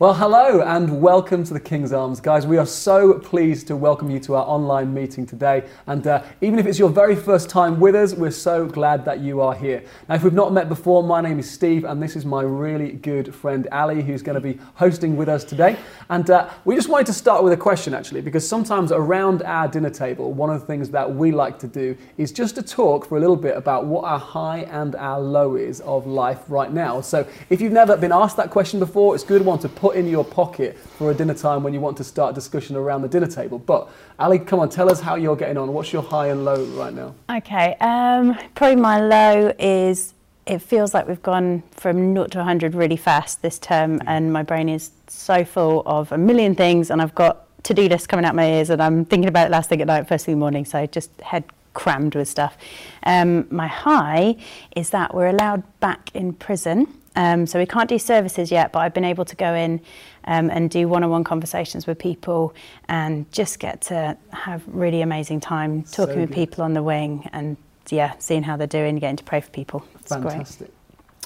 Well, hello and welcome to the King's Arms. Guys, we are so pleased to welcome you to our online meeting today. And uh, even if it's your very first time with us, we're so glad that you are here. Now, if we've not met before, my name is Steve, and this is my really good friend Ali, who's going to be hosting with us today. And uh, we just wanted to start with a question, actually, because sometimes around our dinner table, one of the things that we like to do is just to talk for a little bit about what our high and our low is of life right now. So if you've never been asked that question before, it's a good one to put put in your pocket for a dinner time when you want to start discussion around the dinner table. But Ali, come on, tell us how you're getting on. What's your high and low right now? Okay, um, probably my low is it feels like we've gone from 0 to 100 really fast this term, and my brain is so full of a million things, and I've got to-do lists coming out my ears, and I'm thinking about it last thing at night, first thing in the morning, so I just head crammed with stuff. Um, my high is that we're allowed back in prison um, so we can't do services yet, but I've been able to go in um, and do one-on-one conversations with people and just get to have really amazing time talking so with people on the wing and yeah, seeing how they're doing, getting to pray for people. It's Fantastic. Great.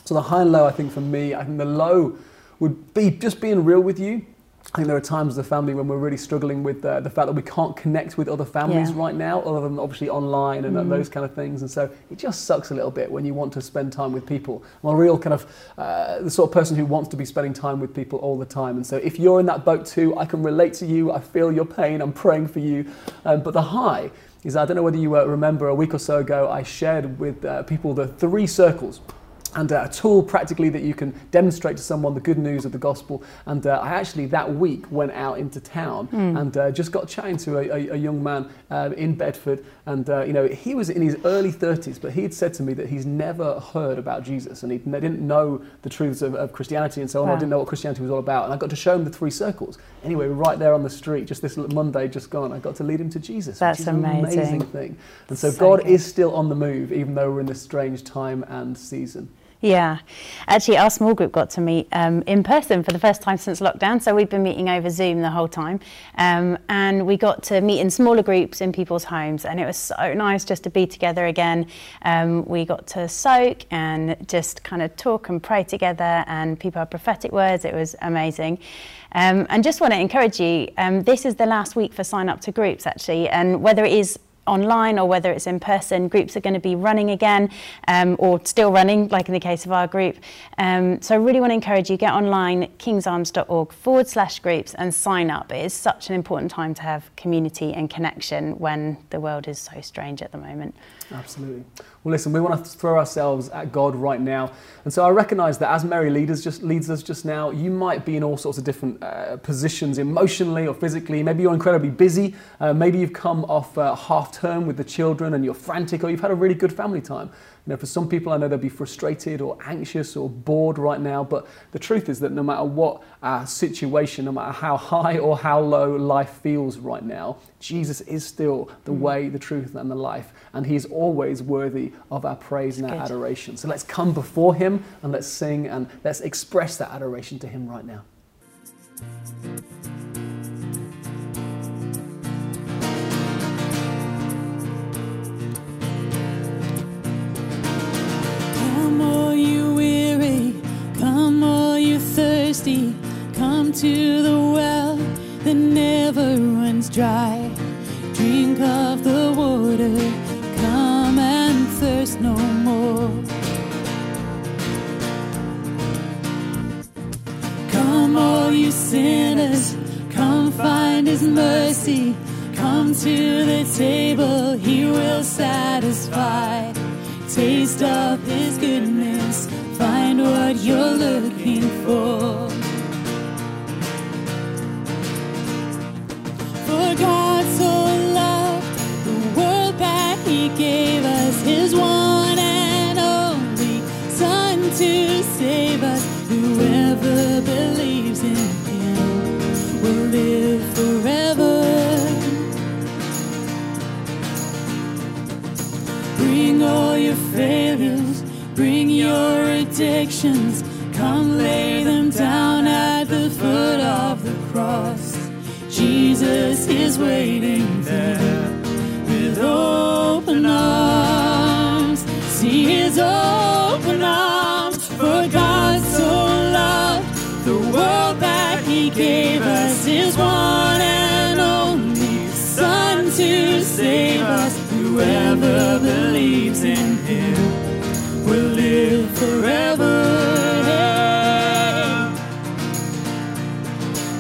So the high and low, I think for me, I think the low would be just being real with you I think there are times as a family when we're really struggling with uh, the fact that we can't connect with other families yeah. right now, other than obviously online and mm. those kind of things. And so it just sucks a little bit when you want to spend time with people. I'm a real kind of uh, the sort of person who wants to be spending time with people all the time. And so if you're in that boat too, I can relate to you. I feel your pain. I'm praying for you. Um, but the high is I don't know whether you uh, remember a week or so ago, I shared with uh, people the three circles and uh, a tool practically that you can demonstrate to someone the good news of the gospel. And uh, I actually that week went out into town mm. and uh, just got chatting to a, a, a young man uh, in Bedford, and uh, you know he was in his early 30s, but he had said to me that he's never heard about Jesus and he didn't know the truths of, of Christianity and so on. Wow. I didn't know what Christianity was all about, and I got to show him the three circles. Anyway, right there on the street, just this Monday just gone, I got to lead him to Jesus. That's which is amazing. An amazing thing. And so, so God good. is still on the move, even though we're in this strange time and season. Yeah, actually, our small group got to meet um, in person for the first time since lockdown. So we've been meeting over Zoom the whole time, um, and we got to meet in smaller groups in people's homes, and it was so nice just to be together again. Um, we got to soak and just kind of talk and pray together, and people had prophetic words. It was amazing. Um, and just want to encourage you. Um, this is the last week for sign up to groups, actually, and whether it is online or whether it's in person, groups are going to be running again um, or still running, like in the case of our group. Um, so I really want to encourage you, get online, kingsarms.org forward slash groups and sign up. It is such an important time to have community and connection when the world is so strange at the moment. Absolutely. Well, listen, we want to throw ourselves at God right now. And so I recognize that as Mary leaders just leads us just now, you might be in all sorts of different uh, positions emotionally or physically. Maybe you're incredibly busy. Uh, maybe you've come off uh, half term with the children and you're frantic or you've had a really good family time. You know, for some people, I know they'll be frustrated or anxious or bored right now, but the truth is that no matter what our situation, no matter how high or how low life feels right now, Jesus is still the mm. way, the truth, and the life, and He's always worthy of our praise and our Good. adoration. So let's come before Him and let's sing and let's express that adoration to Him right now.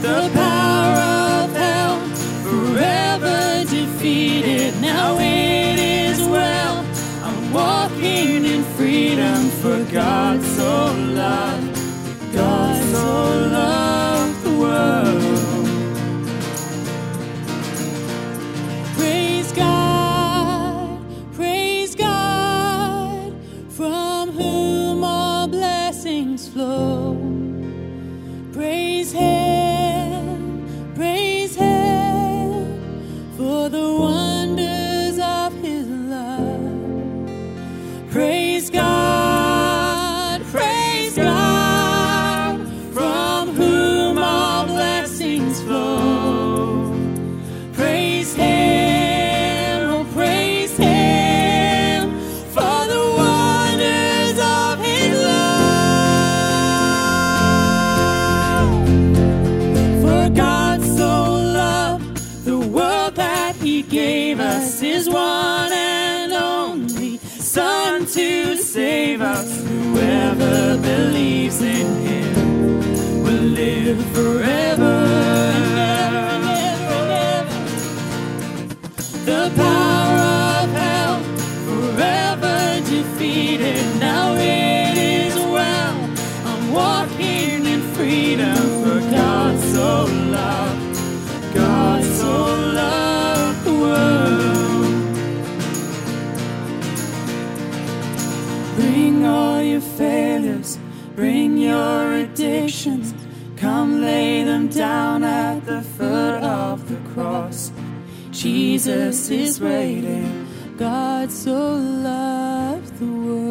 the power of hell, forever defeated. Now it is well. I'm walking in freedom, for God's so love. Jesus is waiting. God so loved the world.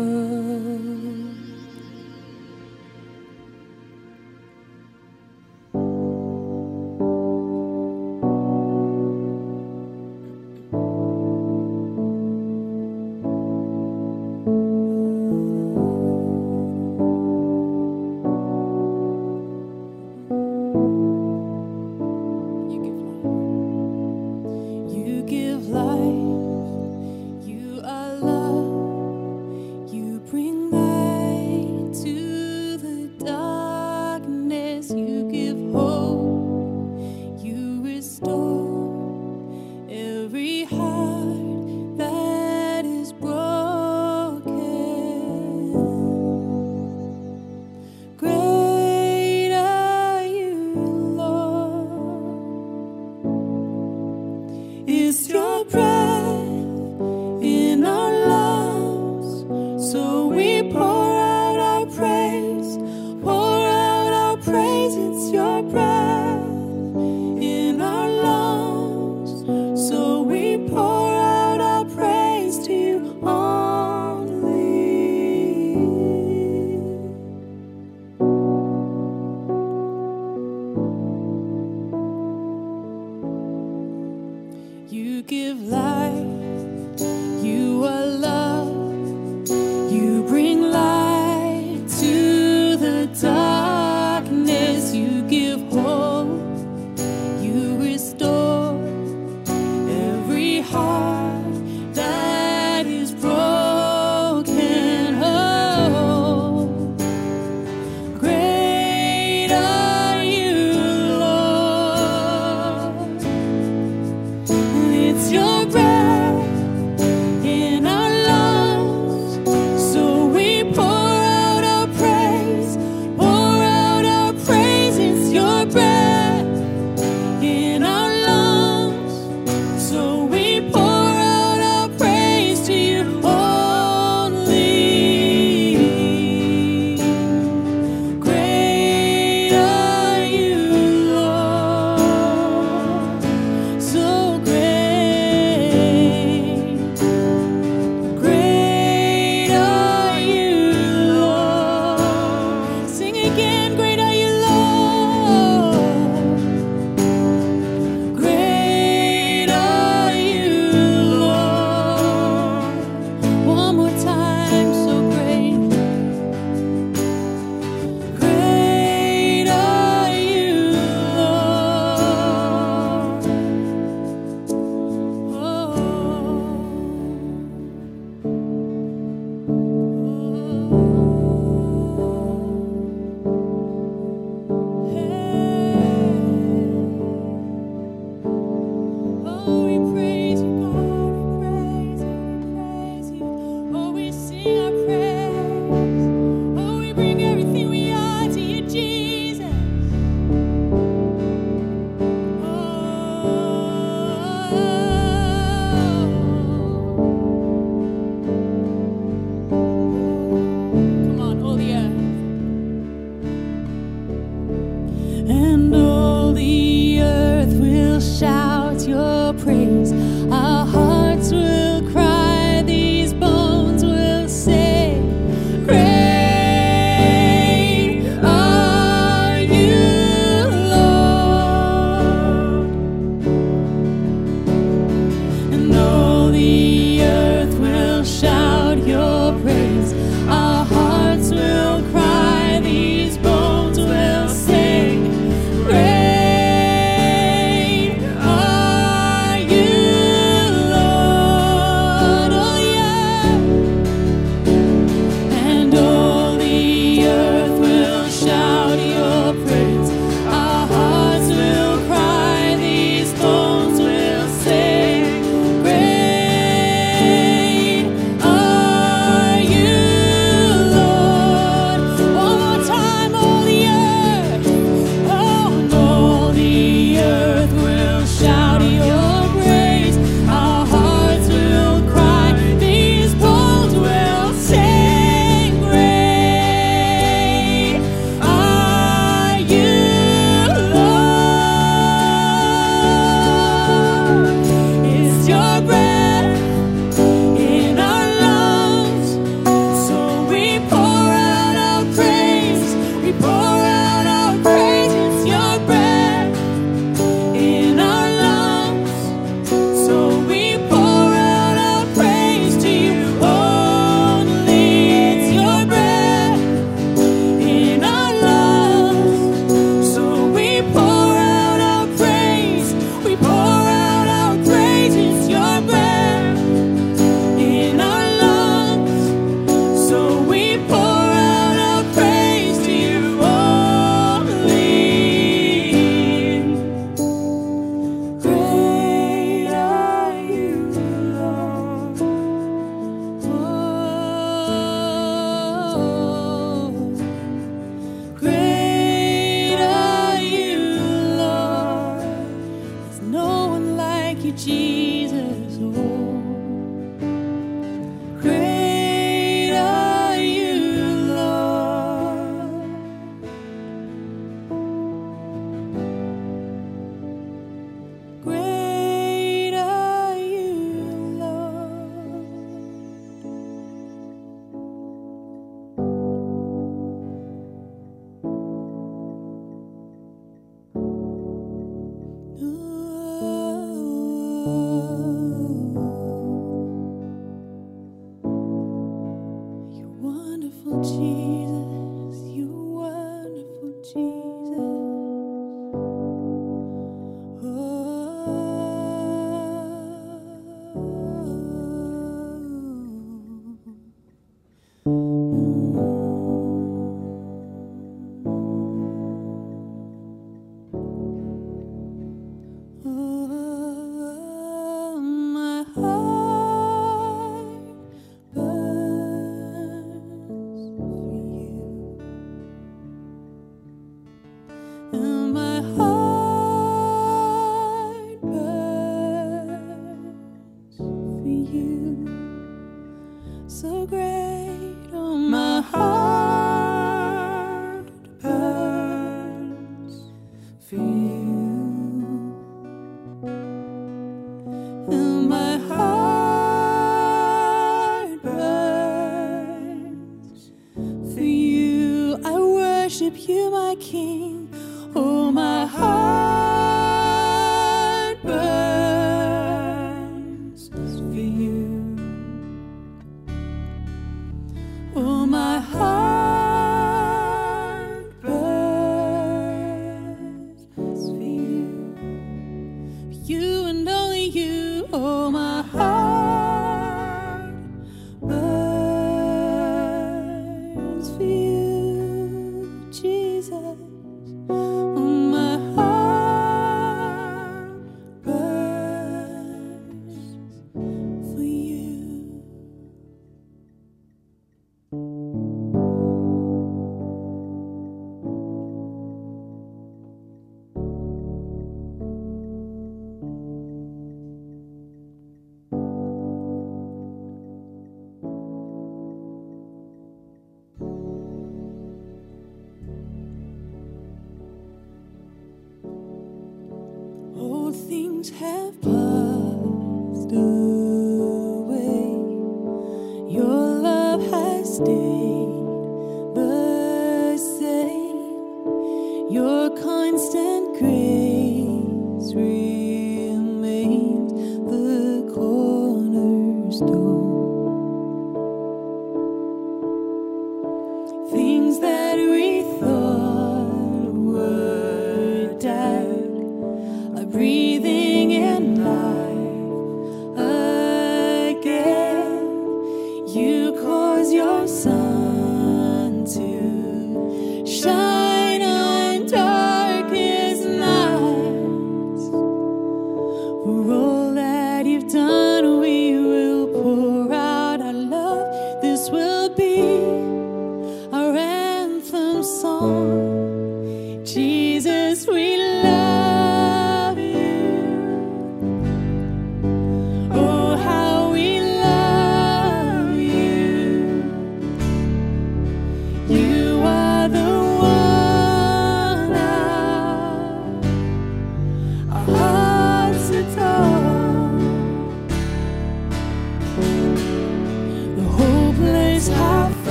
Devotion.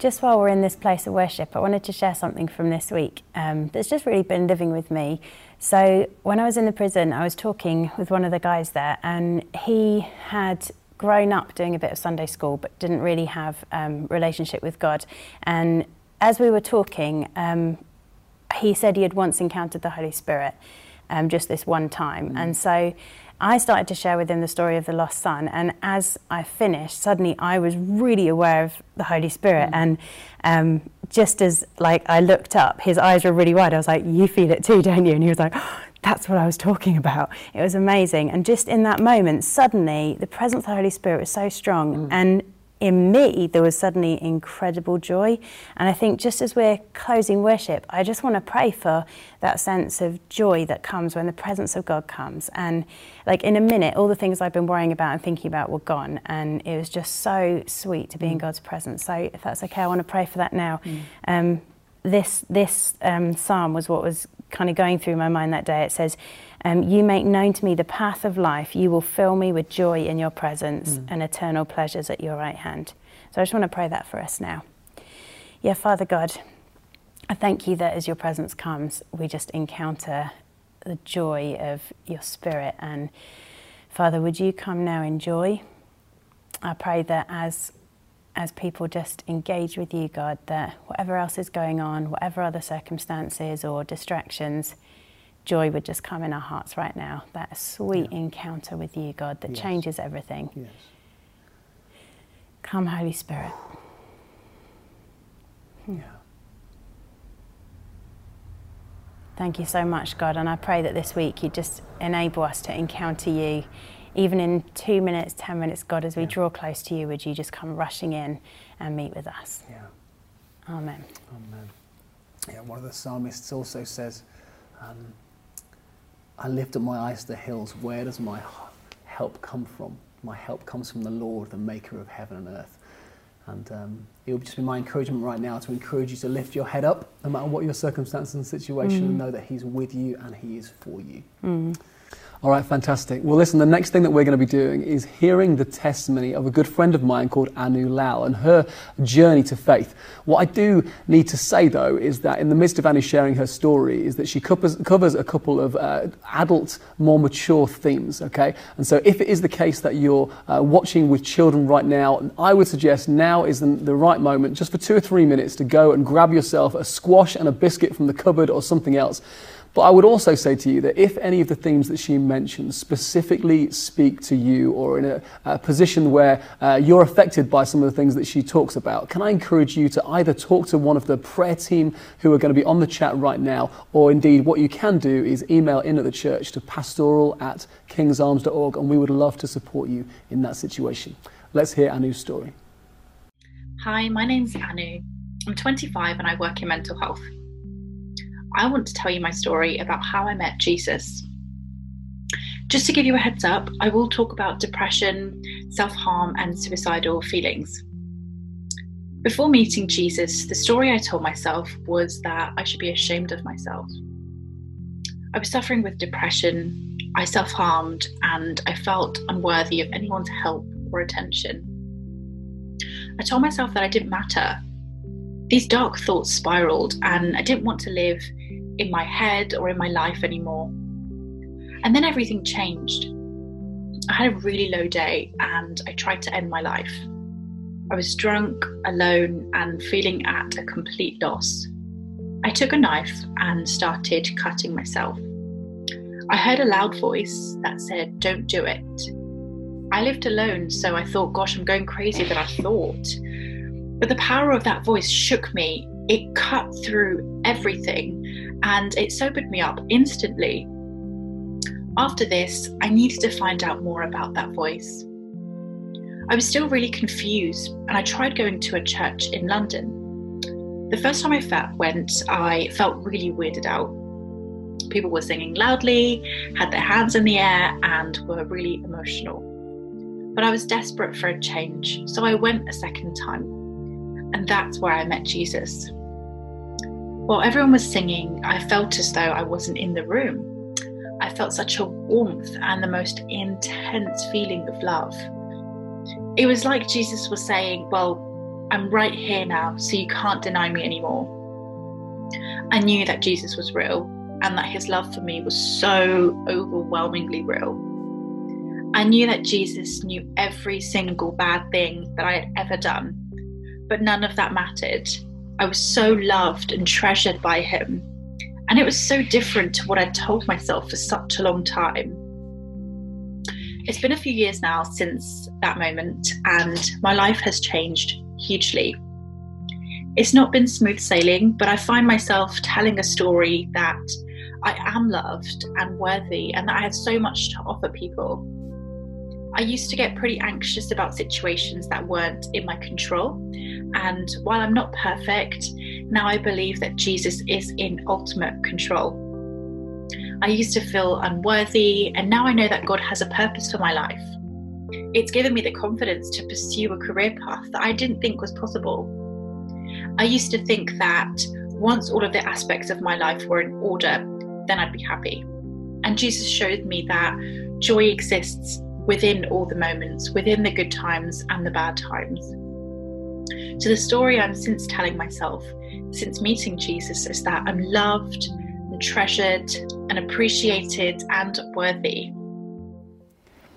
Just while we're in this place of worship, I wanted to share something from this week um, that's just really been living with me. So, when I was in the prison, I was talking with one of the guys there, and he had grown up doing a bit of Sunday school, but didn't really have um, relationship with God. And as we were talking, um, he said he had once encountered the Holy Spirit, um, just this one time, mm. and so I started to share with him the story of the lost son. And as I finished, suddenly I was really aware of the Holy Spirit. Mm. And um, just as like I looked up, his eyes were really wide. I was like, "You feel it too, don't you?" And he was like, oh, "That's what I was talking about." It was amazing. And just in that moment, suddenly the presence of the Holy Spirit was so strong, mm. and in me, there was suddenly incredible joy. And I think just as we're closing worship, I just want to pray for that sense of joy that comes when the presence of God comes. And like in a minute, all the things I've been worrying about and thinking about were gone. And it was just so sweet to be mm. in God's presence. So if that's okay, I want to pray for that now. Mm. Um, this this um, psalm was what was kind of going through my mind that day. It says, um, You make known to me the path of life. You will fill me with joy in your presence mm. and eternal pleasures at your right hand. So I just want to pray that for us now. Yeah, Father God, I thank you that as your presence comes, we just encounter the joy of your spirit. And Father, would you come now in joy? I pray that as as people just engage with you, God, that whatever else is going on, whatever other circumstances or distractions, joy would just come in our hearts right now. That sweet yeah. encounter with you, God, that yes. changes everything. Yes. Come, Holy Spirit. Yeah. Thank you so much, God. And I pray that this week you just enable us to encounter you even in two minutes, 10 minutes, God, as we yeah. draw close to you, would you just come rushing in and meet with us? Yeah. Amen. Amen. Yeah, one of the psalmists also says, um, I lift up my eyes to the hills. Where does my help come from? My help comes from the Lord, the maker of heaven and earth. And um, it would just be my encouragement right now to encourage you to lift your head up, no matter what your circumstances and situation, mm. and know that He's with you and He is for you. Mm. All right, fantastic. Well, listen, the next thing that we're going to be doing is hearing the testimony of a good friend of mine called Anu Lal and her journey to faith. What I do need to say, though, is that in the midst of Anu sharing her story, is that she covers, covers a couple of uh, adult, more mature themes, okay? And so if it is the case that you're uh, watching with children right now, I would suggest now is the, the right moment, just for two or three minutes, to go and grab yourself a squash and a biscuit from the cupboard or something else but I would also say to you that if any of the themes that she mentions specifically speak to you or in a, a position where uh, you're affected by some of the things that she talks about, can I encourage you to either talk to one of the prayer team who are going to be on the chat right now, or indeed what you can do is email in at the church to pastoral at kingsarms.org and we would love to support you in that situation. Let's hear Anu's story. Hi, my name's Anu. I'm 25 and I work in mental health. I want to tell you my story about how I met Jesus. Just to give you a heads up, I will talk about depression, self harm, and suicidal feelings. Before meeting Jesus, the story I told myself was that I should be ashamed of myself. I was suffering with depression, I self harmed, and I felt unworthy of anyone's help or attention. I told myself that I didn't matter. These dark thoughts spiraled, and I didn't want to live in my head or in my life anymore. And then everything changed. I had a really low day and I tried to end my life. I was drunk, alone, and feeling at a complete loss. I took a knife and started cutting myself. I heard a loud voice that said, Don't do it. I lived alone, so I thought, Gosh, I'm going crazy that I thought. But the power of that voice shook me. It cut through everything and it sobered me up instantly. After this, I needed to find out more about that voice. I was still really confused, and I tried going to a church in London. The first time I went, I felt really weirded out. People were singing loudly, had their hands in the air, and were really emotional. But I was desperate for a change, so I went a second time. And that's where I met Jesus. While everyone was singing, I felt as though I wasn't in the room. I felt such a warmth and the most intense feeling of love. It was like Jesus was saying, Well, I'm right here now, so you can't deny me anymore. I knew that Jesus was real and that his love for me was so overwhelmingly real. I knew that Jesus knew every single bad thing that I had ever done, but none of that mattered. I was so loved and treasured by him, and it was so different to what I'd told myself for such a long time. It's been a few years now since that moment, and my life has changed hugely. It's not been smooth sailing, but I find myself telling a story that I am loved and worthy and that I have so much to offer people. I used to get pretty anxious about situations that weren't in my control. And while I'm not perfect, now I believe that Jesus is in ultimate control. I used to feel unworthy, and now I know that God has a purpose for my life. It's given me the confidence to pursue a career path that I didn't think was possible. I used to think that once all of the aspects of my life were in order, then I'd be happy. And Jesus showed me that joy exists within all the moments, within the good times and the bad times. So, the story I'm since telling myself since meeting Jesus is that I'm loved and treasured and appreciated and worthy.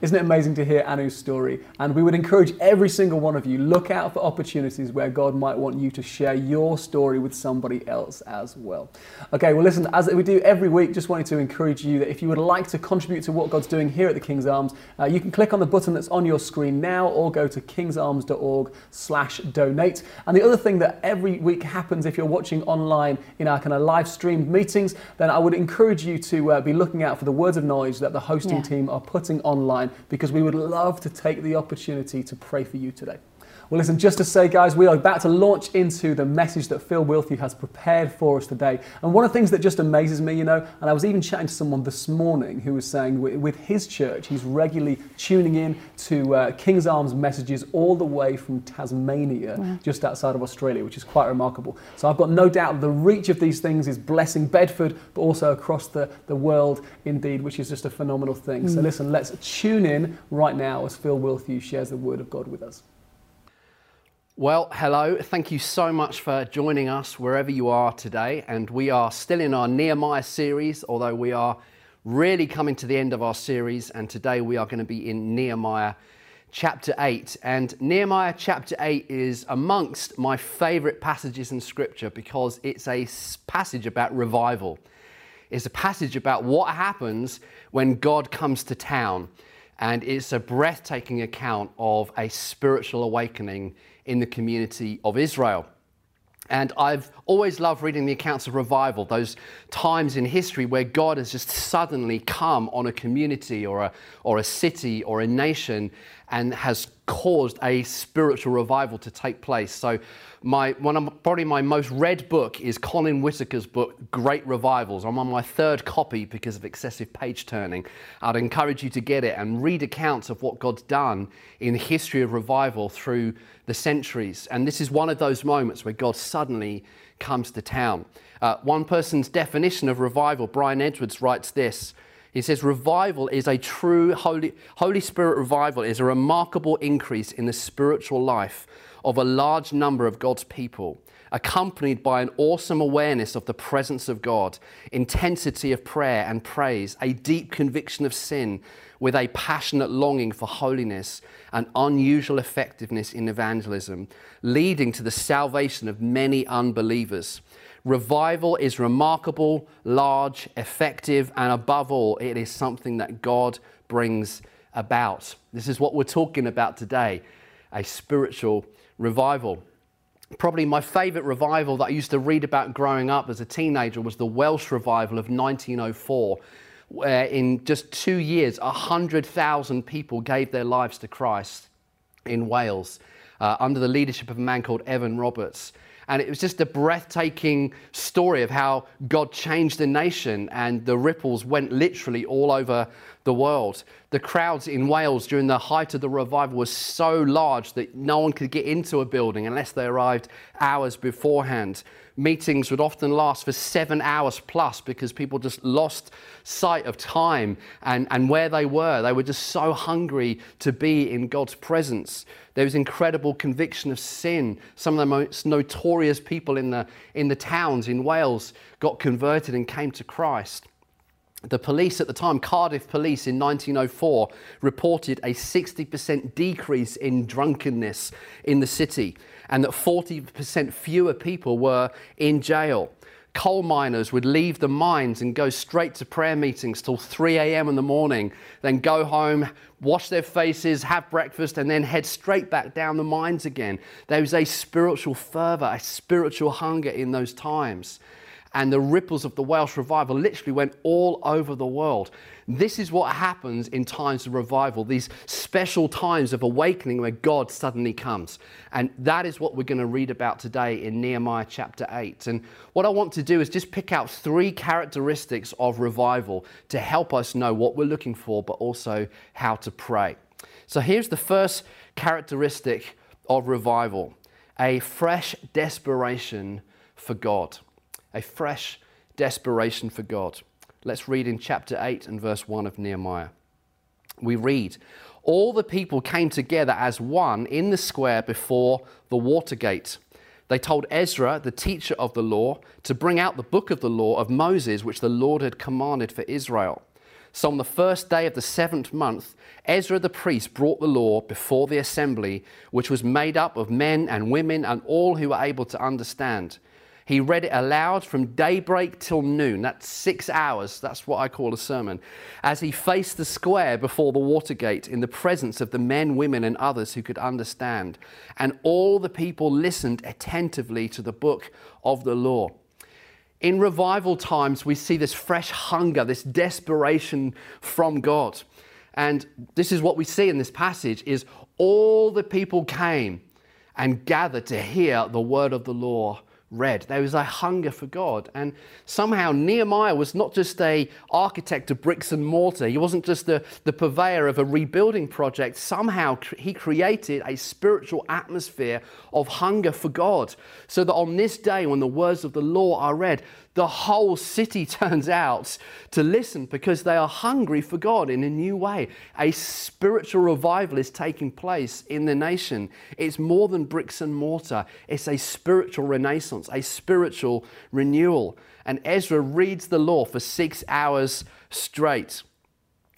Isn't it amazing to hear Anu's story? And we would encourage every single one of you look out for opportunities where God might want you to share your story with somebody else as well. Okay, well listen, as we do every week, just wanted to encourage you that if you would like to contribute to what God's doing here at the King's Arms, uh, you can click on the button that's on your screen now or go to kingsarms.org/donate. And the other thing that every week happens if you're watching online in our kind of live streamed meetings, then I would encourage you to uh, be looking out for the words of knowledge that the hosting yeah. team are putting online because we would love to take the opportunity to pray for you today. Well, listen, just to say, guys, we are about to launch into the message that Phil Wilthew has prepared for us today. And one of the things that just amazes me, you know, and I was even chatting to someone this morning who was saying with his church, he's regularly tuning in to uh, King's Arms messages all the way from Tasmania, wow. just outside of Australia, which is quite remarkable. So I've got no doubt the reach of these things is blessing Bedford, but also across the, the world indeed, which is just a phenomenal thing. Mm. So listen, let's tune in right now as Phil Wilthew shares the word of God with us. Well, hello. Thank you so much for joining us wherever you are today. And we are still in our Nehemiah series, although we are really coming to the end of our series. And today we are going to be in Nehemiah chapter 8. And Nehemiah chapter 8 is amongst my favorite passages in Scripture because it's a passage about revival. It's a passage about what happens when God comes to town. And it's a breathtaking account of a spiritual awakening in the community of Israel. And I've always loved reading the accounts of revival, those times in history where God has just suddenly come on a community or a, or a city or a nation and has caused a spiritual revival to take place. So, my one of probably my most read book is Colin Whittaker's book, Great Revivals. I'm on my third copy because of excessive page turning. I'd encourage you to get it and read accounts of what God's done in the history of revival through the centuries. And this is one of those moments where God suddenly comes to town. Uh, one person's definition of revival, Brian Edwards, writes this. He says, Revival is a true Holy, Holy Spirit revival, is a remarkable increase in the spiritual life of a large number of God's people, accompanied by an awesome awareness of the presence of God, intensity of prayer and praise, a deep conviction of sin, with a passionate longing for holiness and unusual effectiveness in evangelism, leading to the salvation of many unbelievers. Revival is remarkable, large, effective, and above all, it is something that God brings about. This is what we're talking about today a spiritual revival. Probably my favourite revival that I used to read about growing up as a teenager was the Welsh revival of 1904 where in just two years, 100,000 people gave their lives to Christ in Wales uh, under the leadership of a man called Evan Roberts. And it was just a breathtaking story of how God changed the nation, and the ripples went literally all over the world. The crowds in Wales during the height of the revival were so large that no one could get into a building unless they arrived hours beforehand. Meetings would often last for seven hours plus because people just lost sight of time and, and where they were. They were just so hungry to be in God's presence. There was incredible conviction of sin. Some of the most notorious people in the, in the towns in Wales got converted and came to Christ. The police at the time, Cardiff Police in 1904, reported a 60% decrease in drunkenness in the city and that 40% fewer people were in jail. Coal miners would leave the mines and go straight to prayer meetings till 3 a.m. in the morning, then go home, wash their faces, have breakfast, and then head straight back down the mines again. There was a spiritual fervor, a spiritual hunger in those times and the ripples of the Welsh revival literally went all over the world. This is what happens in times of revival, these special times of awakening where God suddenly comes. And that is what we're going to read about today in Nehemiah chapter 8. And what I want to do is just pick out three characteristics of revival to help us know what we're looking for, but also how to pray. So here's the first characteristic of revival a fresh desperation for God a fresh desperation for God. Let's read in chapter 8 and verse 1 of Nehemiah. We read, All the people came together as one in the square before the water gate. They told Ezra, the teacher of the law, to bring out the book of the law of Moses, which the Lord had commanded for Israel. So on the first day of the seventh month, Ezra the priest brought the law before the assembly, which was made up of men and women and all who were able to understand. He read it aloud from daybreak till noon. That's six hours. That's what I call a sermon. As he faced the square before the Watergate in the presence of the men, women, and others who could understand. And all the people listened attentively to the book of the law. In revival times, we see this fresh hunger, this desperation from God. And this is what we see in this passage is all the people came and gathered to hear the word of the law read. There was a hunger for God. And somehow Nehemiah was not just a architect of bricks and mortar. He wasn't just the, the purveyor of a rebuilding project. Somehow he created a spiritual atmosphere of hunger for God. So that on this day when the words of the law are read, the whole city turns out to listen because they are hungry for God in a new way. A spiritual revival is taking place in the nation. It's more than bricks and mortar, it's a spiritual renaissance, a spiritual renewal. And Ezra reads the law for six hours straight.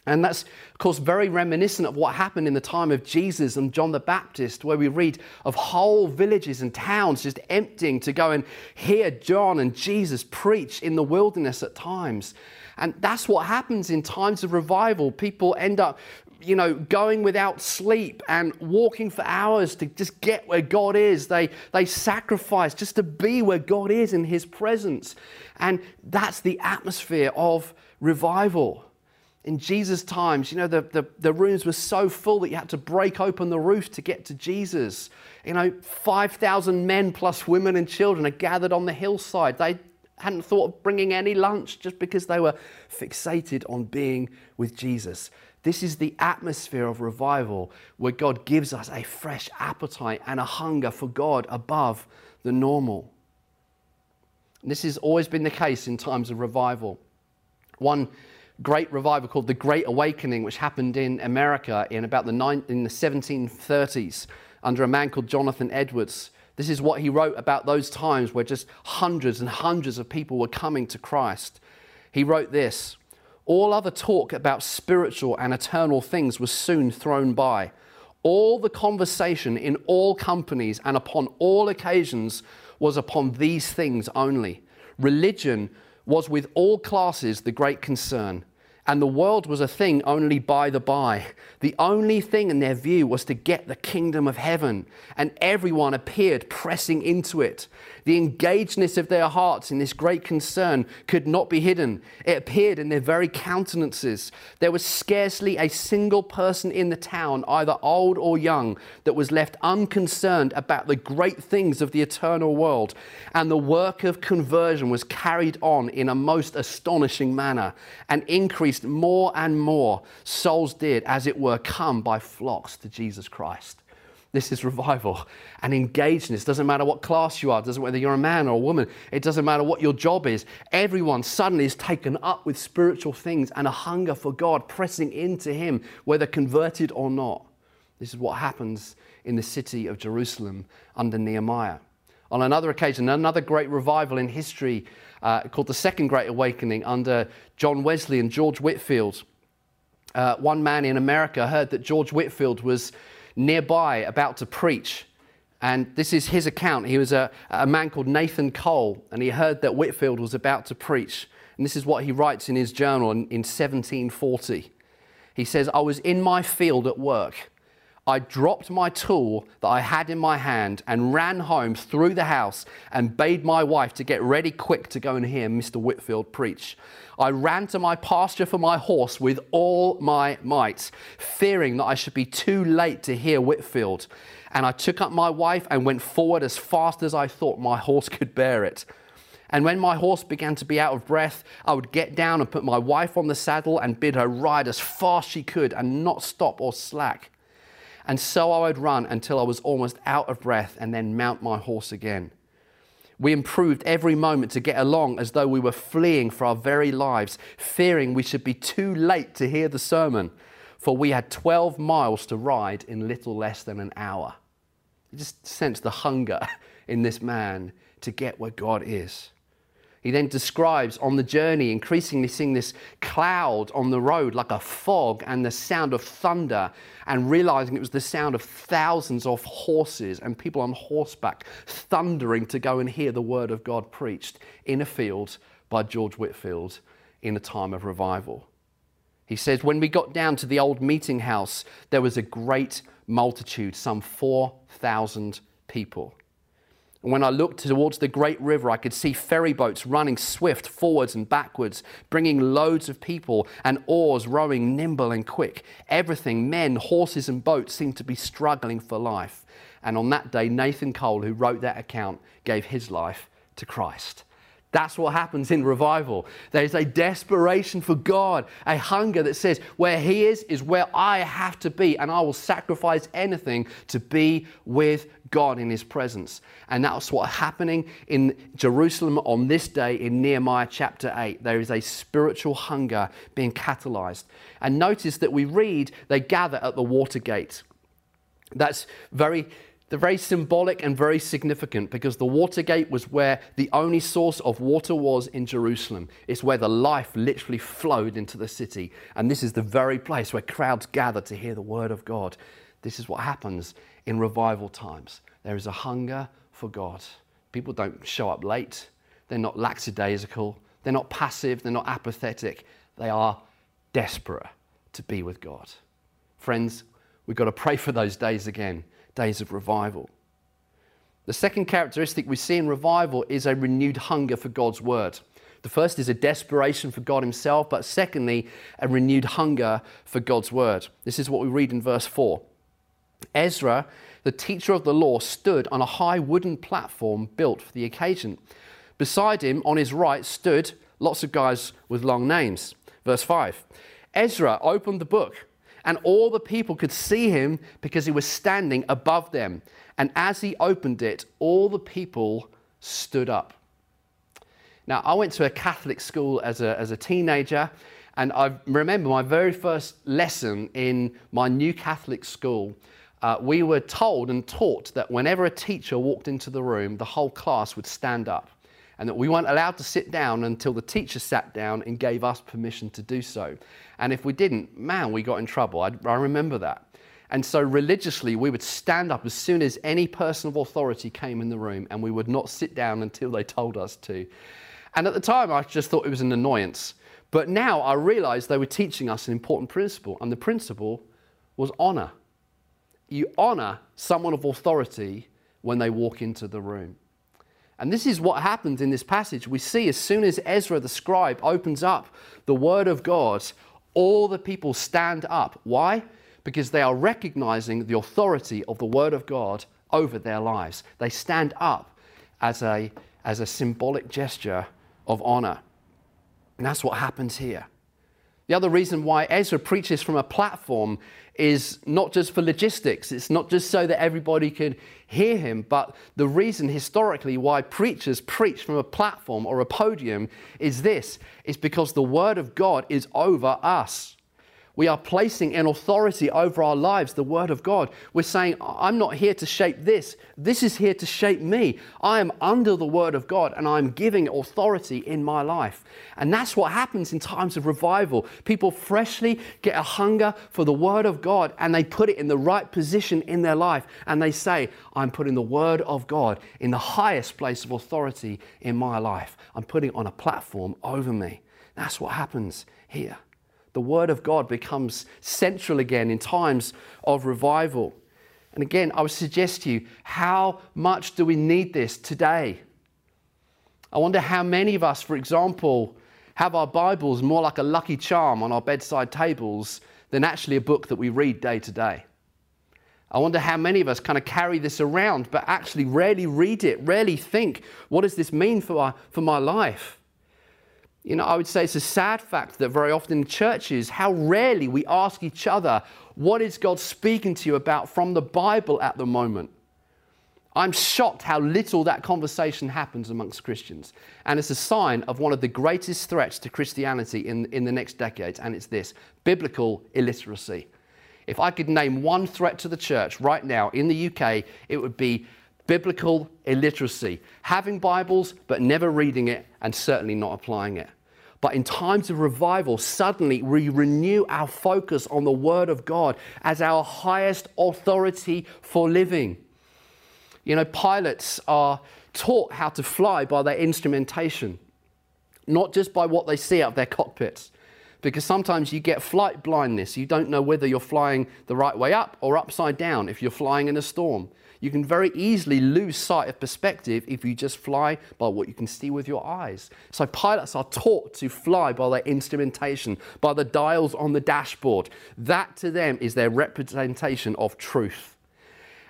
And that's, of course, very reminiscent of what happened in the time of Jesus and John the Baptist, where we read of whole villages and towns just emptying to go and hear John and Jesus preach in the wilderness at times. And that's what happens in times of revival. People end up, you know, going without sleep and walking for hours to just get where God is. They, they sacrifice just to be where God is in His presence. And that's the atmosphere of revival in Jesus' times, you know, the, the, the, rooms were so full that you had to break open the roof to get to Jesus. You know, 5,000 men plus women and children are gathered on the hillside. They hadn't thought of bringing any lunch just because they were fixated on being with Jesus. This is the atmosphere of revival where God gives us a fresh appetite and a hunger for God above the normal. This has always been the case in times of revival. One great revival called the Great Awakening, which happened in America in about the, in the 1730s under a man called Jonathan Edwards. This is what he wrote about those times where just hundreds and hundreds of people were coming to Christ. He wrote this All other talk about spiritual and eternal things was soon thrown by. All the conversation in all companies and upon all occasions was upon these things only. Religion was with all classes the great concern, and the world was a thing only by the by. The only thing in their view was to get the kingdom of heaven, and everyone appeared pressing into it. The engagedness of their hearts in this great concern could not be hidden. It appeared in their very countenances. There was scarcely a single person in the town, either old or young, that was left unconcerned about the great things of the eternal world. And the work of conversion was carried on in a most astonishing manner and increased more and more. Souls did, as it were, come by flocks to Jesus Christ. This is revival and engagedness. Doesn't matter what class you are, doesn't whether you're a man or a woman, it doesn't matter what your job is. Everyone suddenly is taken up with spiritual things and a hunger for God, pressing into Him, whether converted or not. This is what happens in the city of Jerusalem under Nehemiah. On another occasion, another great revival in history uh, called the Second Great Awakening under John Wesley and George Whitefield. Uh, one man in America heard that George Whitefield was nearby about to preach. And this is his account. He was a, a man called Nathan Cole, and he heard that Whitefield was about to preach. And this is what he writes in his journal in, in 1740. He says, I was in my field at work. I dropped my tool that I had in my hand and ran home through the house and bade my wife to get ready quick to go and hear Mr. Whitefield preach. I ran to my pasture for my horse with all my might, fearing that I should be too late to hear Whitefield. And I took up my wife and went forward as fast as I thought my horse could bear it. And when my horse began to be out of breath, I would get down and put my wife on the saddle and bid her ride as fast she could and not stop or slack. And so I would run until I was almost out of breath and then mount my horse again. We improved every moment to get along as though we were fleeing for our very lives, fearing we should be too late to hear the sermon, for we had 12 miles to ride in little less than an hour. You just sense the hunger in this man to get where God is. He then describes on the journey, increasingly seeing this cloud on the road like a fog and the sound of thunder, and realizing it was the sound of thousands of horses and people on horseback thundering to go and hear the word of God preached in a field by George Whitefield in a time of revival. He says, When we got down to the old meeting house, there was a great multitude, some 4,000 people. And when I looked towards the great river, I could see ferry boats running swift forwards and backwards, bringing loads of people, and oars rowing nimble and quick. Everything, men, horses, and boats, seemed to be struggling for life. And on that day, Nathan Cole, who wrote that account, gave his life to Christ. That's what happens in revival. There's a desperation for God, a hunger that says, where He is, is where I have to be, and I will sacrifice anything to be with God in His presence. And that's what's happening in Jerusalem on this day in Nehemiah chapter 8. There is a spiritual hunger being catalyzed. And notice that we read they gather at the water gate. That's very they're very symbolic and very significant because the Watergate was where the only source of water was in Jerusalem. It's where the life literally flowed into the city. And this is the very place where crowds gather to hear the word of God. This is what happens in revival times. There is a hunger for God. People don't show up late, they're not lackadaisical, they're not passive, they're not apathetic. They are desperate to be with God. Friends, we've got to pray for those days again days of revival. The second characteristic we see in revival is a renewed hunger for God's word. The first is a desperation for God Himself, but secondly, a renewed hunger for God's word. This is what we read in verse 4. Ezra, the teacher of the law, stood on a high wooden platform built for the occasion. Beside him, on his right, stood lots of guys with long names. Verse 5 Ezra opened the book and all the people could see him because he was standing above them. And as he opened it, all the people stood up. Now, I went to a Catholic school as a, as a teenager, and I remember my very first lesson in my new Catholic school. Uh, we were told and taught that whenever a teacher walked into the room, the whole class would stand up and that we weren't allowed to sit down until the teacher sat down and gave us permission to do so. And if we didn't, man, we got in trouble. I, I remember that. And so religiously, we would stand up as soon as any person of authority came in the room, and we would not sit down until they told us to. And at the time, I just thought it was an annoyance. But now I realize they were teaching us an important principle, and the principle was honor. You honor someone of authority when they walk into the room. And this is what happens in this passage. We see as soon as Ezra the scribe opens up the word of God, all the people stand up. Why? Because they are recognizing the authority of the word of God over their lives. They stand up as a, as a symbolic gesture of honor. And that's what happens here. The other reason why Ezra preaches from a platform is not just for logistics, it's not just so that everybody can hear him, but the reason historically why preachers preach from a platform or a podium is this is because the word of God is over us. We are placing an authority over our lives, the Word of God. We're saying, I'm not here to shape this. This is here to shape me. I am under the Word of God and I'm giving authority in my life. And that's what happens in times of revival. People freshly get a hunger for the Word of God and they put it in the right position in their life. And they say, I'm putting the Word of God in the highest place of authority in my life. I'm putting it on a platform over me. That's what happens here the Word of God becomes central again in times of revival. And again, I would suggest to you, how much do we need this today? I wonder how many of us, for example, have our Bibles more like a lucky charm on our bedside tables than actually a book that we read day to day. I wonder how many of us kind of carry this around but actually rarely read it, rarely think, what does this mean for, our, for my life? You know, I would say it's a sad fact that very often in churches, how rarely we ask each other, What is God speaking to you about from the Bible at the moment? I'm shocked how little that conversation happens amongst Christians. And it's a sign of one of the greatest threats to Christianity in, in the next decades, and it's this biblical illiteracy. If I could name one threat to the church right now in the UK, it would be biblical illiteracy. Having Bibles, but never reading it, and certainly not applying it. But in times of revival, suddenly we renew our focus on the Word of God as our highest authority for living. You know, pilots are taught how to fly by their instrumentation, not just by what they see out of their cockpits. Because sometimes you get flight blindness. You don't know whether you're flying the right way up or upside down if you're flying in a storm. You can very easily lose sight of perspective if you just fly by what you can see with your eyes. So, pilots are taught to fly by their instrumentation, by the dials on the dashboard. That to them is their representation of truth.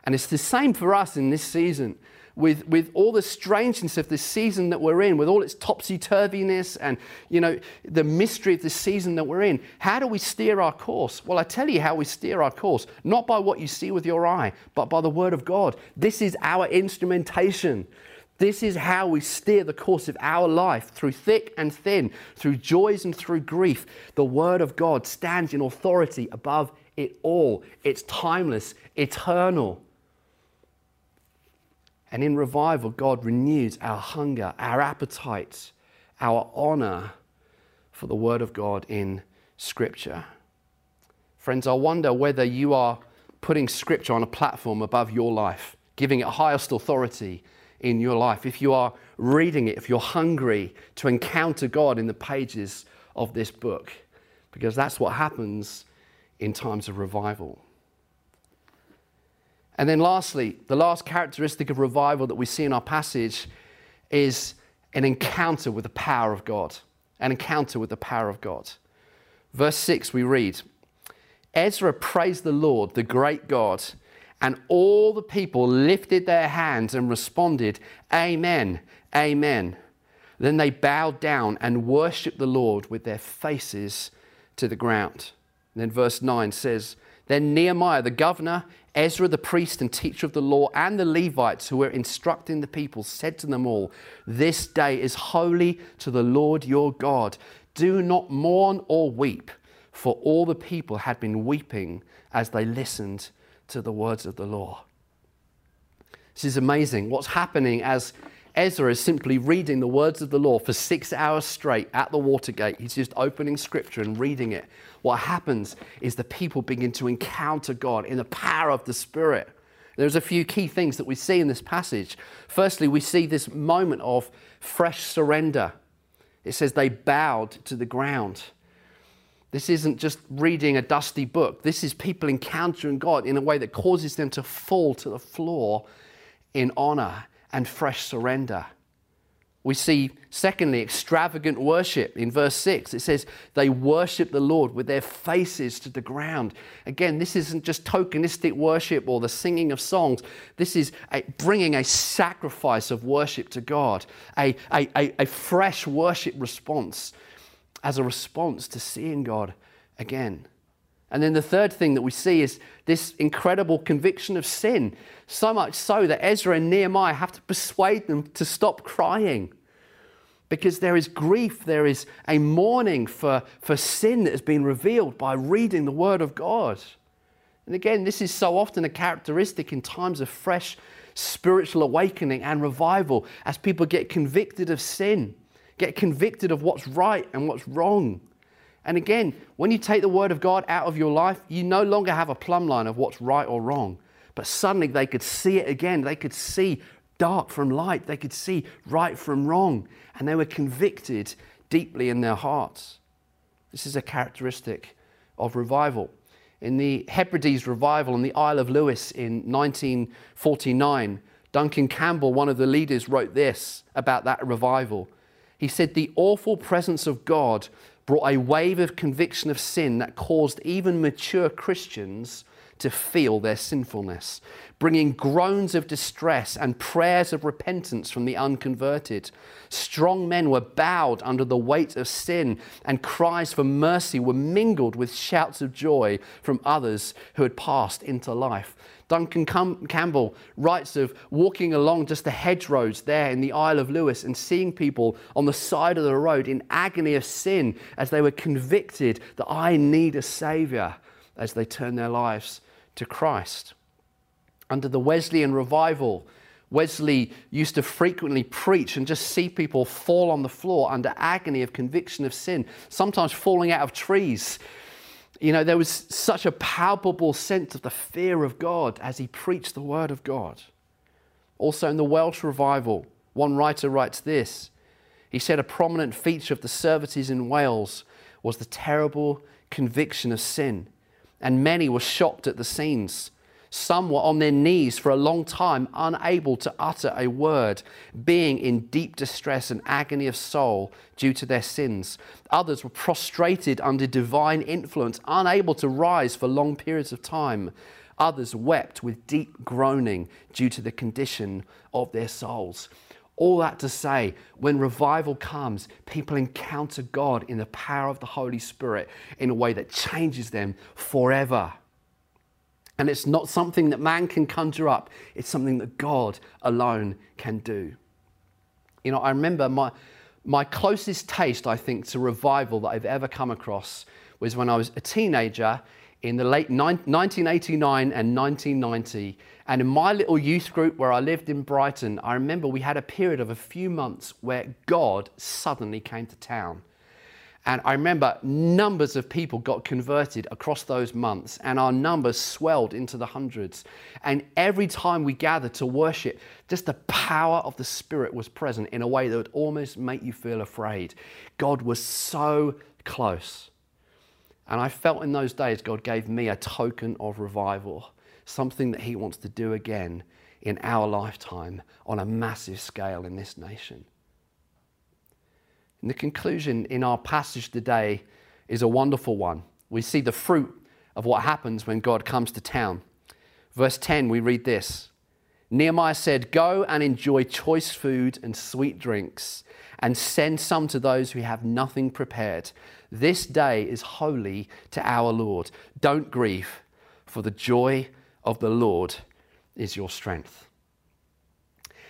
And it's the same for us in this season with, with all the strangeness of this season that we're in, with all its topsy turviness and you know the mystery of the season that we're in, how do we steer our course? Well, I tell you how we steer our course, not by what you see with your eye, but by the Word of God. This is our instrumentation. This is how we steer the course of our life through thick and thin, through joys and through grief. The Word of God stands in authority above it all. It's timeless, eternal. And in revival, God renews our hunger, our appetite, our honor for the Word of God in Scripture. Friends, I wonder whether you are putting Scripture on a platform above your life, giving it highest authority in your life. If you are reading it, if you're hungry to encounter God in the pages of this book, because that's what happens in times of revival. And then, lastly, the last characteristic of revival that we see in our passage is an encounter with the power of God. An encounter with the power of God. Verse 6, we read Ezra praised the Lord, the great God, and all the people lifted their hands and responded, Amen, Amen. Then they bowed down and worshiped the Lord with their faces to the ground. And then verse 9 says, Then Nehemiah, the governor, Ezra, the priest and teacher of the law, and the Levites who were instructing the people said to them all, This day is holy to the Lord your God. Do not mourn or weep, for all the people had been weeping as they listened to the words of the law. This is amazing. What's happening as Ezra is simply reading the words of the law for six hours straight at the Watergate. He's just opening scripture and reading it. What happens is the people begin to encounter God in the power of the Spirit. There's a few key things that we see in this passage. Firstly, we see this moment of fresh surrender. It says they bowed to the ground. This isn't just reading a dusty book. This is people encountering God in a way that causes them to fall to the floor in honor and fresh surrender. We see, secondly, extravagant worship. In verse 6, it says, They worship the Lord with their faces to the ground. Again, this isn't just tokenistic worship or the singing of songs. This is a, bringing a sacrifice of worship to God, a, a, a, a fresh worship response as a response to seeing God again. And then the third thing that we see is this incredible conviction of sin. So much so that Ezra and Nehemiah have to persuade them to stop crying. Because there is grief, there is a mourning for, for sin that has been revealed by reading the Word of God. And again, this is so often a characteristic in times of fresh spiritual awakening and revival as people get convicted of sin, get convicted of what's right and what's wrong. And again, when you take the Word of God out of your life, you no longer have a plumb line of what's right or wrong. But suddenly they could see it again. They could see dark from light. They could see right from wrong. And they were convicted deeply in their hearts. This is a characteristic of revival. In the Hebrides revival in the Isle of Lewis in 1949, Duncan Campbell, one of the leaders, wrote this about that revival. He said, The awful presence of God brought a wave of conviction of sin that caused even mature Christians to feel their sinfulness, bringing groans of distress and prayers of repentance from the unconverted. Strong men were bowed under the weight of sin, and cries for mercy were mingled with shouts of joy from others who had passed into life. Duncan Campbell writes of walking along just the hedgerows there in the Isle of Lewis and seeing people on the side of the road in agony of sin as they were convicted that I need a Saviour as they turn their lives to Christ. Under the Wesleyan revival, Wesley used to frequently preach and just see people fall on the floor under agony of conviction of sin, sometimes falling out of trees. You know, there was such a palpable sense of the fear of God as he preached the word of God. Also, in the Welsh revival, one writer writes this. He said a prominent feature of the services in Wales was the terrible conviction of sin and many were shocked at the scenes. Some were on their knees for a long time, unable to utter a word, being in deep distress and agony of soul due to their sins. Others were prostrated under divine influence, unable to rise for long periods of time. Others wept with deep groaning due to the condition of their souls. All that to say, when revival comes, people encounter God in the power of the Holy Spirit in a way that changes them forever. And it's not something that man can conjure up, it's something that God alone can do. You know, I remember my, my closest taste, I think, to revival that I've ever come across was when I was a teenager in the late 1989 and 1990. And in my little youth group where I lived in Brighton, I remember we had a period of a few months where God suddenly came to town. And I remember numbers of people got converted across those months, and our numbers swelled into the hundreds. And every time we gathered to worship, just the power of the Spirit was present in a way that would almost make you feel afraid. God was so close. And I felt in those days God gave me a token of revival, something that He wants to do again in our lifetime on a massive scale in this nation. And the conclusion in our passage today is a wonderful one. We see the fruit of what happens when God comes to town. Verse 10, we read this Nehemiah said, Go and enjoy choice food and sweet drinks, and send some to those who have nothing prepared. This day is holy to our Lord. Don't grieve, for the joy of the Lord is your strength.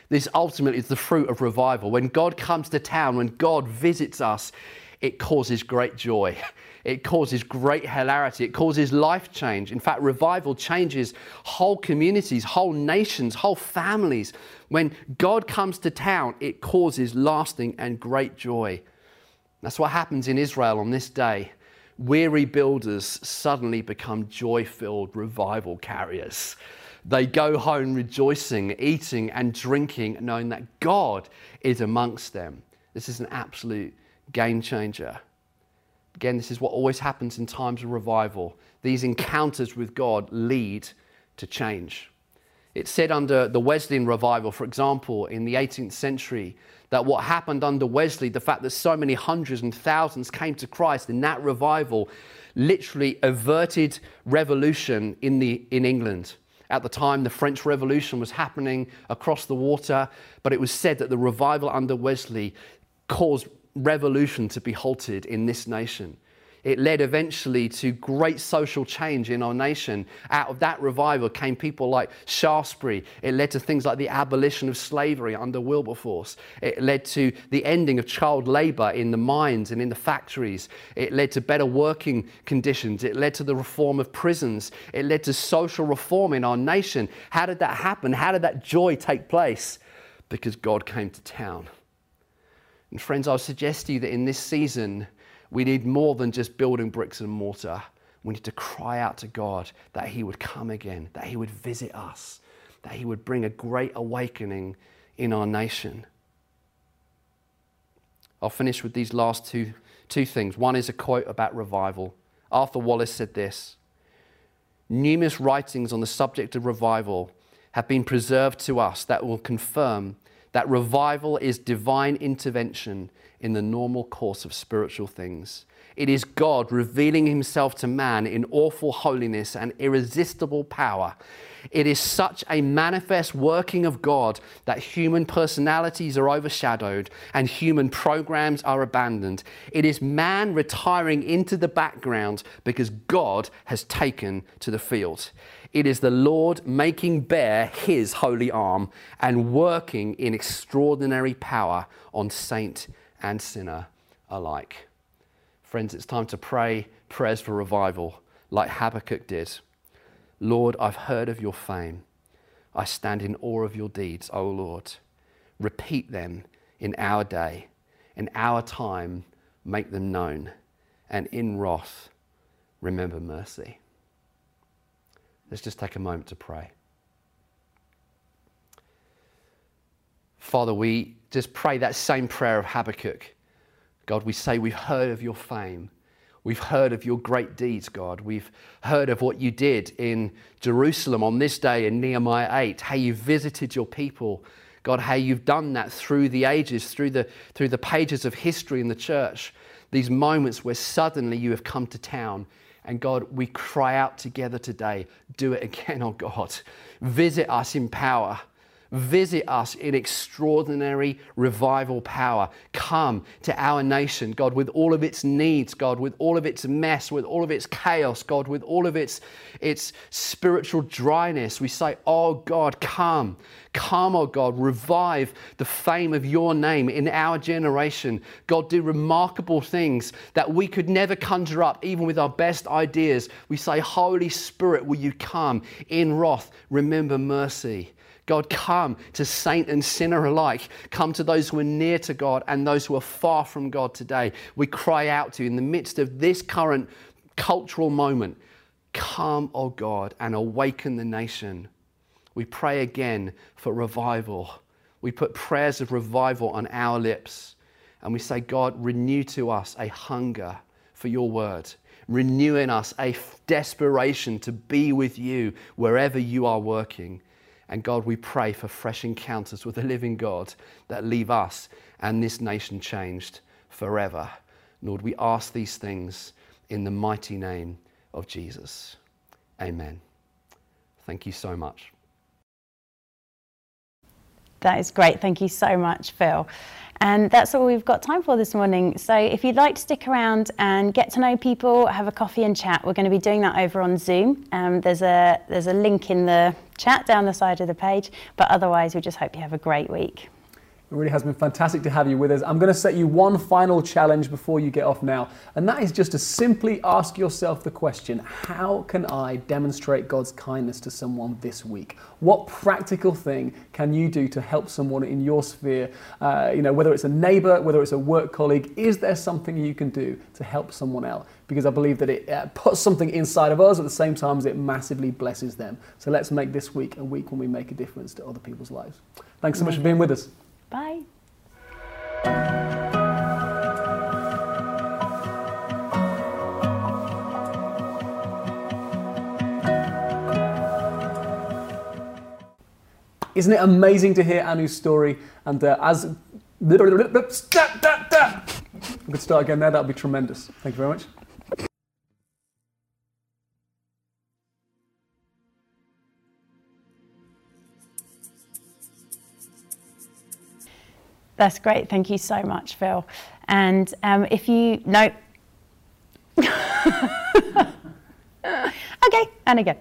This ultimately is the fruit of revival. When God comes to town, when God visits us, it causes great joy. It causes great hilarity. It causes life change. In fact, revival changes whole communities, whole nations, whole families. When God comes to town, it causes lasting and great joy. That's what happens in Israel on this day. Weary builders suddenly become joy filled revival carriers. They go home rejoicing, eating, and drinking, knowing that God is amongst them. This is an absolute game changer. Again, this is what always happens in times of revival. These encounters with God lead to change. It said under the Wesleyan revival, for example, in the 18th century, that what happened under Wesley, the fact that so many hundreds and thousands came to Christ in that revival, literally averted revolution in, the, in England. At the time, the French Revolution was happening across the water, but it was said that the revival under Wesley caused revolution to be halted in this nation. It led eventually to great social change in our nation. Out of that revival came people like Shaftesbury. It led to things like the abolition of slavery under Wilberforce. It led to the ending of child labour in the mines and in the factories. It led to better working conditions. It led to the reform of prisons. It led to social reform in our nation. How did that happen? How did that joy take place? Because God came to town. And friends, I'll suggest to you that in this season, we need more than just building bricks and mortar. We need to cry out to God that He would come again, that He would visit us, that He would bring a great awakening in our nation. I'll finish with these last two, two things. One is a quote about revival. Arthur Wallis said this Numerous writings on the subject of revival have been preserved to us that will confirm that revival is divine intervention in the normal course of spiritual things. It is God revealing himself to man in awful holiness and irresistible power. It is such a manifest working of God that human personalities are overshadowed and human programs are abandoned. It is man retiring into the background because God has taken to the field. It is the Lord making bare his holy arm and working in extraordinary power on saint and sinner alike. Friends, it's time to pray prayers for revival like Habakkuk did. Lord, I've heard of your fame. I stand in awe of your deeds, O Lord. Repeat them in our day. In our time, make them known. And in wrath, remember mercy. Let's just take a moment to pray. Father, we just pray that same prayer of Habakkuk. God, we say we've heard of your fame. We've heard of your great deeds, God. We've heard of what you did in Jerusalem on this day in Nehemiah 8, how you visited your people. God, how you've done that through the ages, through the, through the pages of history in the church. These moments where suddenly you have come to town and God, we cry out together today do it again, oh God. Visit us in power. Visit us in extraordinary revival power. Come to our nation, God, with all of its needs, God, with all of its mess, with all of its chaos, God, with all of its, its spiritual dryness. We say, Oh God, come. Come, oh God, revive the fame of your name in our generation. God, do remarkable things that we could never conjure up, even with our best ideas. We say, Holy Spirit, will you come in wrath? Remember mercy. God, come to saint and sinner alike. Come to those who are near to God and those who are far from God today. We cry out to you in the midst of this current cultural moment. Come, O oh God, and awaken the nation. We pray again for revival. We put prayers of revival on our lips. And we say, God, renew to us a hunger for your word. Renew in us a desperation to be with you wherever you are working. And God, we pray for fresh encounters with the living God that leave us and this nation changed forever. Lord, we ask these things in the mighty name of Jesus. Amen. Thank you so much. That is great. Thank you so much, Phil. And that's all we've got time for this morning. So if you'd like to stick around and get to know people, have a coffee and chat, we're going to be doing that over on Zoom. Um, there's a there's a link in the chat down the side of the page. But otherwise, we just hope you have a great week. It really has been fantastic to have you with us. I'm going to set you one final challenge before you get off now, and that is just to simply ask yourself the question How can I demonstrate God's kindness to someone this week? What practical thing can you do to help someone in your sphere? Uh, you know, whether it's a neighbor, whether it's a work colleague, is there something you can do to help someone else? Because I believe that it uh, puts something inside of us at the same time as it massively blesses them. So let's make this week a week when we make a difference to other people's lives. Thanks so much for being with us. Bye. Isn't it amazing to hear Anu's story? And uh, as we could start again there, that would be tremendous. Thank you very much. That's great. Thank you so much, Phil. And um, if you no. okay, and again.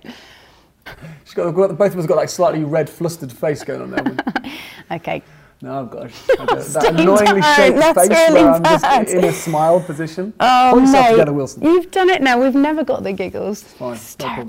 She's got, both of us got like slightly red, flustered face going on there. okay. No, I've got that annoyingly shaped That's face really where I'm bad. just in a smile position. Oh, Pull yourself mate, together, Wilson. You've done it now. We've never got the giggles. It's fine. It's no.